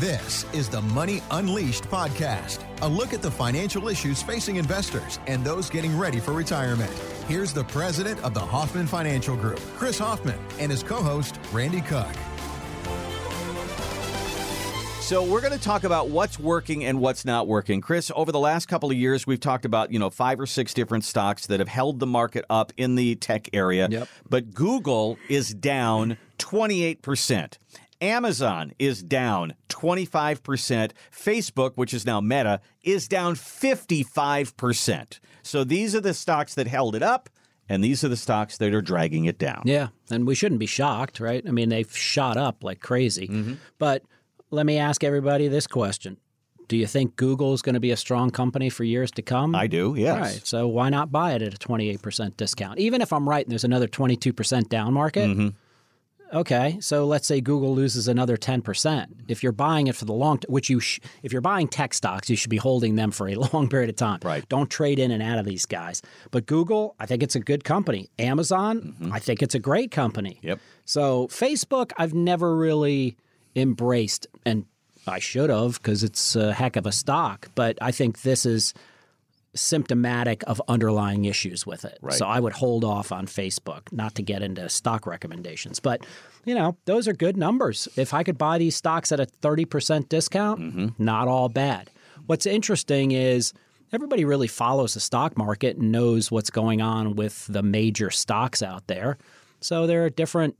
This is the Money Unleashed podcast, a look at the financial issues facing investors and those getting ready for retirement. Here's the president of the Hoffman Financial Group, Chris Hoffman, and his co host, Randy Cook. So we're going to talk about what's working and what's not working. Chris, over the last couple of years, we've talked about, you know, five or six different stocks that have held the market up in the tech area. Yep. But Google is down 28%. Amazon is down 25%. Facebook, which is now Meta, is down 55%. So these are the stocks that held it up, and these are the stocks that are dragging it down. Yeah, and we shouldn't be shocked, right? I mean, they've shot up like crazy. But let me ask everybody this question. Do you think Google is going to be a strong company for years to come? I do, yes. Right. So why not buy it at a 28% discount? Even if I'm right and there's another 22% down market. Mm-hmm. Okay, so let's say Google loses another 10%. If you're buying it for the long which you sh- if you're buying tech stocks, you should be holding them for a long period of time. Right. Don't trade in and out of these guys. But Google, I think it's a good company. Amazon, mm-hmm. I think it's a great company. Yep. So Facebook, I've never really embraced, and I should have because it's a heck of a stock. But I think this is symptomatic of underlying issues with it. Right. So I would hold off on Facebook, not to get into stock recommendations. But, you know, those are good numbers. If I could buy these stocks at a 30% discount, mm-hmm. not all bad. What's interesting is everybody really follows the stock market and knows what's going on with the major stocks out there. So there are different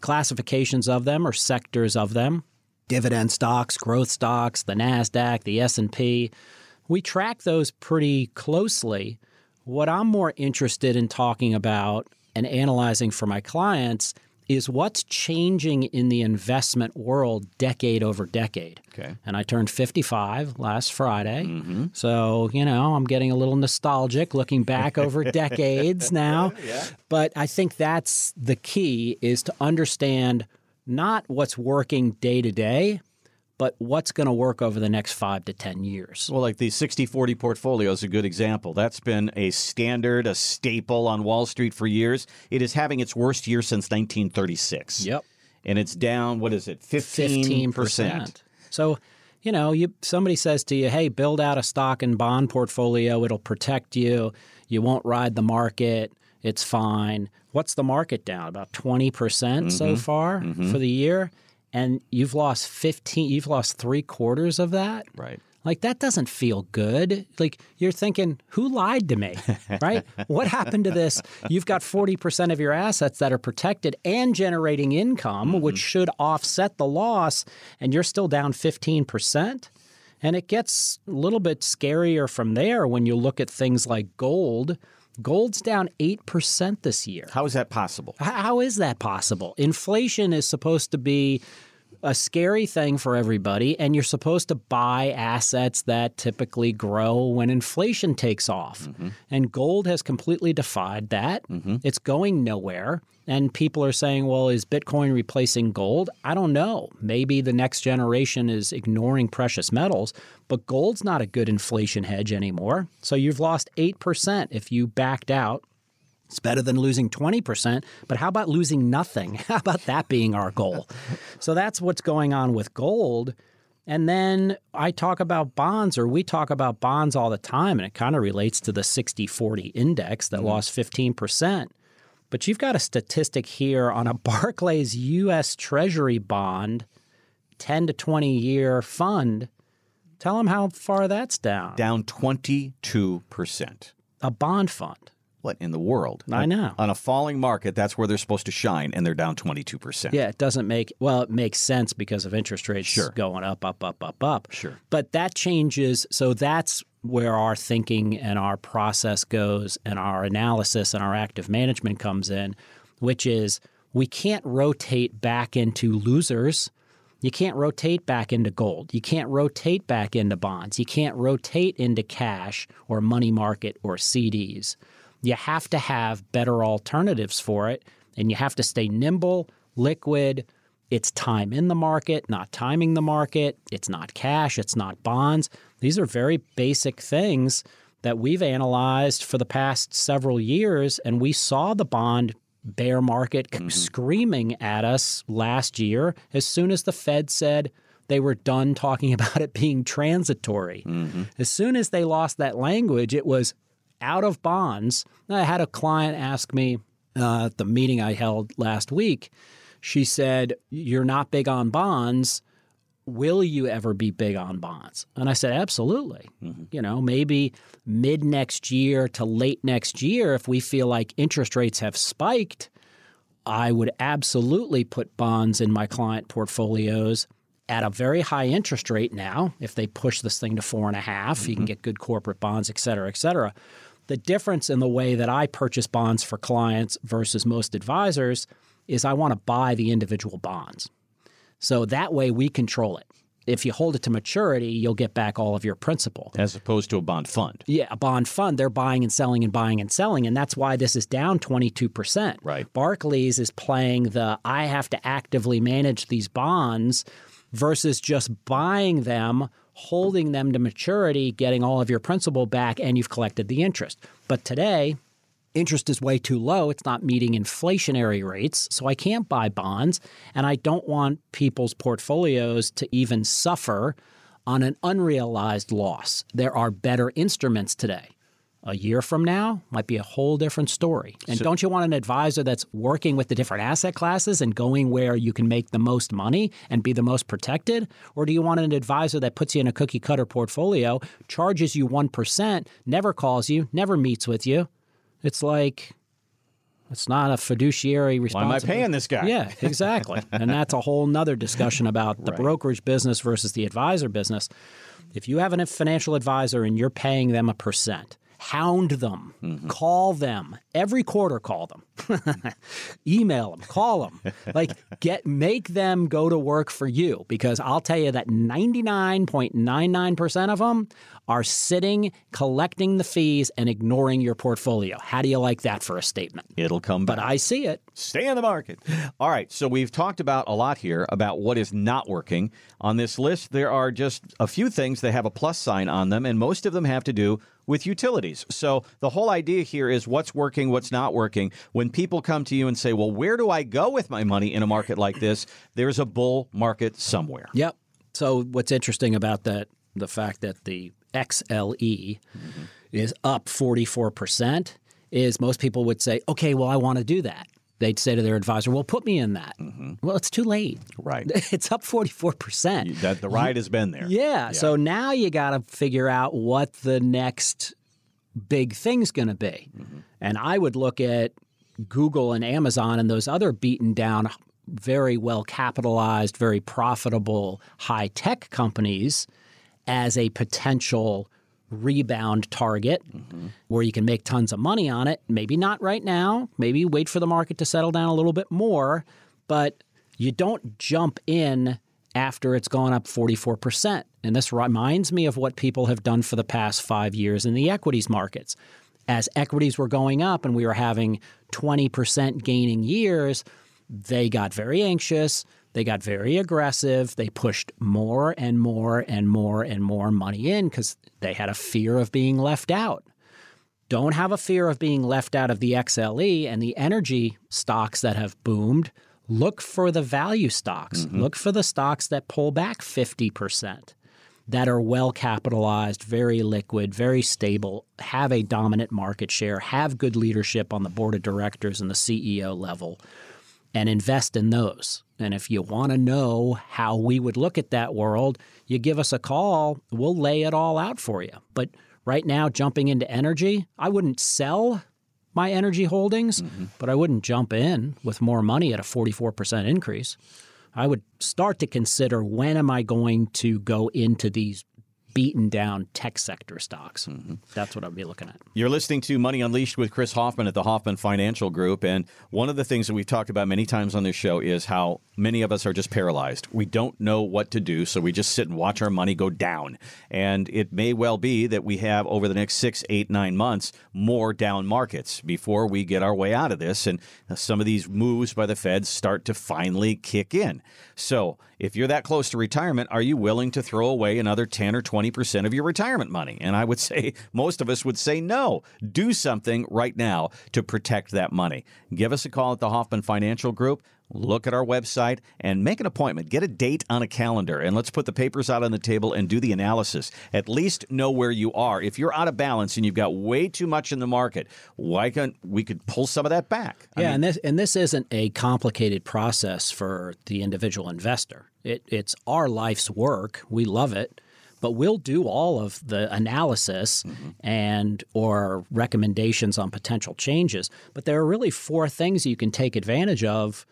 classifications of them or sectors of them. Dividend stocks, growth stocks, the Nasdaq, the S&P. We track those pretty closely. What I'm more interested in talking about and analyzing for my clients is what's changing in the investment world decade over decade. Okay. And I turned 55 last Friday. Mm-hmm. So, you know, I'm getting a little nostalgic looking back over decades now. Yeah. But I think that's the key is to understand not what's working day to day, but what's going to work over the next 5 to 10 years. Well, like the 60 40 portfolio is a good example. That's been a standard, a staple on Wall Street for years. It is having its worst year since 1936. Yep. And it's down, what is it, 15%? 15%. So, you know, you somebody says to you, "Hey, build out a stock and bond portfolio. It'll protect you. You won't ride the market. It's fine." What's the market down? About 20% Mm-hmm. so far for the year, and you've lost 15 you've lost 3 quarters of that? Right. Like that doesn't feel good. Like you're thinking, who lied to me? Right? what happened to this? You've got 40% of your assets that are protected and generating income, mm-hmm. which should offset the loss, and you're still down 15%. And it gets a little bit scarier from there when you look at things like gold. Gold's down 8% this year. How is that possible? How is that possible? Inflation is supposed to be a scary thing for everybody, and you're supposed to buy assets that typically grow when inflation takes off. Mm-hmm. And gold has completely defied that. Mm-hmm. It's going nowhere. And people are saying, well, is Bitcoin replacing gold? I don't know. Maybe the next generation is ignoring precious metals, but gold's not a good inflation hedge anymore. So you've lost 8% if you backed out it's better than losing 20%, but how about losing nothing? How about that being our goal? so that's what's going on with gold. And then I talk about bonds, or we talk about bonds all the time, and it kind of relates to the 60 40 index that mm-hmm. lost 15%. But you've got a statistic here on a Barclays US Treasury bond, 10 to 20 year fund. Tell them how far that's down. Down 22%. A bond fund. What in the world? I know. On a falling market, that's where they're supposed to shine, and they're down 22%. Yeah, it doesn't make well, it makes sense because of interest rates Sure. going up, up, up, up, up. Sure. But that changes so that's where our thinking and our process goes and our analysis and our active management comes in, which is we can't rotate back into losers. You can't rotate back into gold. You can't rotate back into bonds. You can't rotate into cash or money market or CDs. You have to have better alternatives for it, and you have to stay nimble, liquid. It's time in the market, not timing the market. It's not cash, it's not bonds. These are very basic things that we've analyzed for the past several years, and we saw the bond bear market c- mm-hmm. screaming at us last year as soon as the Fed said they were done talking about it being transitory. Mm-hmm. As soon as they lost that language, it was out of bonds. I had a client ask me uh, at the meeting I held last week. She said, You're not big on bonds. Will you ever be big on bonds? And I said, Absolutely. You know, maybe mid next year to late next year, if we feel like interest rates have spiked, I would absolutely put bonds in my client portfolios at a very high interest rate now. If they push this thing to four and a half, you can get good corporate bonds, et cetera, et cetera. The difference in the way that I purchase bonds for clients versus most advisors is I want to buy the individual bonds. So that way we control it. If you hold it to maturity, you'll get back all of your principal. As opposed to a bond fund. Yeah, a bond fund, they're buying and selling and buying and selling. And that's why this is down 22%. Right. Barclays is playing the I have to actively manage these bonds versus just buying them, holding them to maturity, getting all of your principal back, and you've collected the interest. But today, interest is way too low. It's not meeting inflationary rates. So I can't buy bonds. And I don't want people's portfolios to even suffer on an unrealized loss. There are better instruments today. A year from now might be a whole different story. And don't you want an advisor that's working with the different asset classes and going where you can make the most money and be the most protected? Or do you want an advisor that puts you in a cookie cutter portfolio, charges you 1%, never calls you, never meets with you? It's like it's not a fiduciary Why am I paying this guy? Yeah, exactly. and that's a whole nother discussion about the brokerage business versus the advisor business. If you have a financial advisor and you're paying them a percent, hound them, Mm-hmm. call them every quarter. Call them, email them, call them. like get make them go to work for you because I'll tell you that ninety nine point nine nine percent of them are sitting collecting the fees and ignoring your portfolio. How do you like that for a statement? It'll come back. But I see it. Stay in the market. All right. So we've talked about a lot here about what is not working. On this list, there are just a few things that have a plus sign on them, and most of them have to do with utilities. So the whole idea here is what's working, what's not working. When people come to you and say, well, where do I go with my money in a market like this? There's a bull market somewhere. Yep. So what's interesting about that, the fact that the XLE is up 44%, is most people would say, okay, well, I want to do that. They'd say to their advisor, well, put me in that. Mm-hmm. Well, it's too late. Right. It's up 44%. That the ride has been there. Yeah. So now you got to figure out what the next big thing's going to be. Mm-hmm. And I would look at Google and Amazon and those other beaten down, very well capitalized, very profitable high tech companies as a potential rebound target where you can make tons of money on it. Maybe not right now. Maybe wait for the market to settle down a little bit more. But you don't jump in after it's gone up 44%. And this reminds me of what people have done for the past five years in the equities markets. As equities were going up and we were having 20% gaining years, they got very anxious. They got very aggressive. They pushed more and more and more and more money in because they had a fear of being left out. Don't have a fear of being left out of the XLE and the energy stocks that have boomed. Look for the value stocks. Mm-hmm. Look for the stocks that pull back 50%, that are well capitalized, very liquid, very stable, have a dominant market share, have good leadership on the board of directors and the CEO level and invest in those. And if you want to know how we would look at that world, you give us a call. We'll lay it all out for you. But right now, jumping into energy, I wouldn't sell my energy holdings, mm-hmm. but I wouldn't jump in with more money at a 44% increase. I would start to consider when am I going to go into these beaten down tech sector stocks. Mm-hmm. That's what I'd be looking at. You're listening to Money Unleashed with Chris Hoffman at the Hoffman Financial Group. And one of the things that we've talked about many times on this show is how many of us are just paralyzed. We don't know what to do, so we just sit and watch our money go down. And it may well be that we have over the next six, eight, nine months more down markets before we get our way out of this. And some of these moves by the Feds start to finally kick in. So if you're that close to retirement, are you willing to throw away another 10 or 20% of your retirement money? And I would say most of us would say no. Do something right now to protect that money. Give us a call at the Hoffman Financial Group. look at our website and make an appointment. Get a date on a calendar and let's put the papers out on the table and do the analysis. At least know where you are. If you're out of balance and you've got way too much in the market, why can't we could pull some of that back? I yeah, mean, and this and this isn't a complicated process for the individual investor. It, it's our life's work. We love it but we'll do all of the analysis mm-hmm. and or recommendations on potential changes but there are really four things you can take advantage of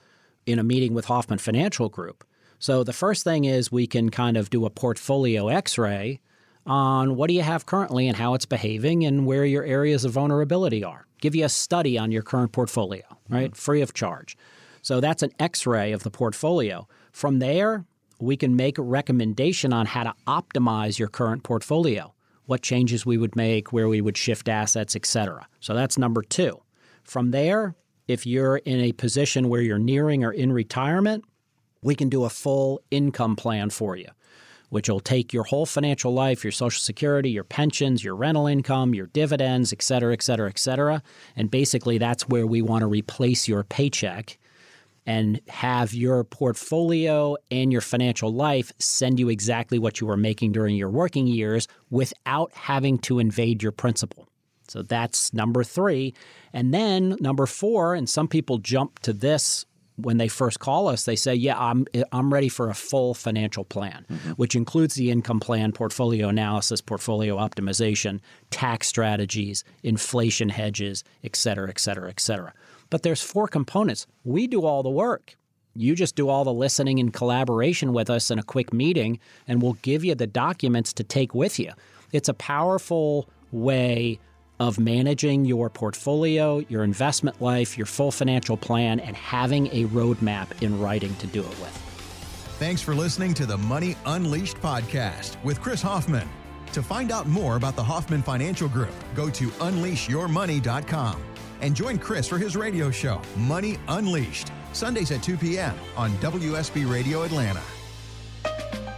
in a meeting with Hoffman Financial Group. So the first thing is we can kind of do a portfolio x-ray on what do you have currently and how it's behaving and where your areas of vulnerability are. Give you a study on your current portfolio, right? Mm-hmm. Free of charge. So that's an x-ray of the portfolio. From there, we can make a recommendation on how to optimize your current portfolio, what changes we would make, where we would shift assets, et cetera. So that's number 2. From there, if you're in a position where you're nearing or in retirement, we can do a full income plan for you, which will take your whole financial life, your Social Security, your pensions, your rental income, your dividends, et cetera, et cetera, et cetera. And basically, that's where we want to replace your paycheck and have your portfolio and your financial life send you exactly what you were making during your working years without having to invade your principal. So that's number three. And then number four, and some people jump to this when they first call us, they say, "Yeah, I'm I'm ready for a full financial plan, mm-hmm. which includes the income plan, portfolio analysis, portfolio optimization, tax strategies, inflation hedges, et cetera, et cetera, et cetera." But there's four components. We do all the work. You just do all the listening and collaboration with us in a quick meeting, and we'll give you the documents to take with you. It's a powerful way of managing your portfolio, your investment life, your full financial plan, and having a roadmap in writing to do it with. Thanks for listening to the Money Unleashed podcast with Chris Hoffman. To find out more about the Hoffman Financial Group, go to unleashyourmoney.com and join Chris for his radio show, Money Unleashed, Sundays at 2 p.m. on WSB Radio Atlanta.